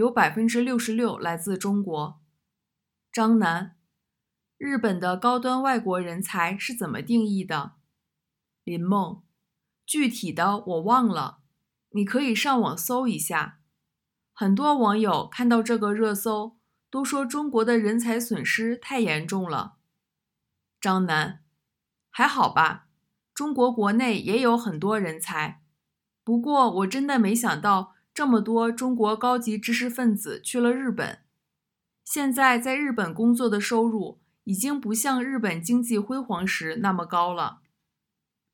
有百分之六十六来自中国。张楠，日本的高端外国人才是怎么定义的？林梦，具体的我忘了。你可以上网搜一下，很多网友看到这个热搜，都说中国的人才损失太严重了。张楠，还好吧，中国国内也有很多人才，不过我真的没想到这么多中国高级知识分子去了日本，现在在日本工作的收入已经不像日本经济辉煌时那么高了。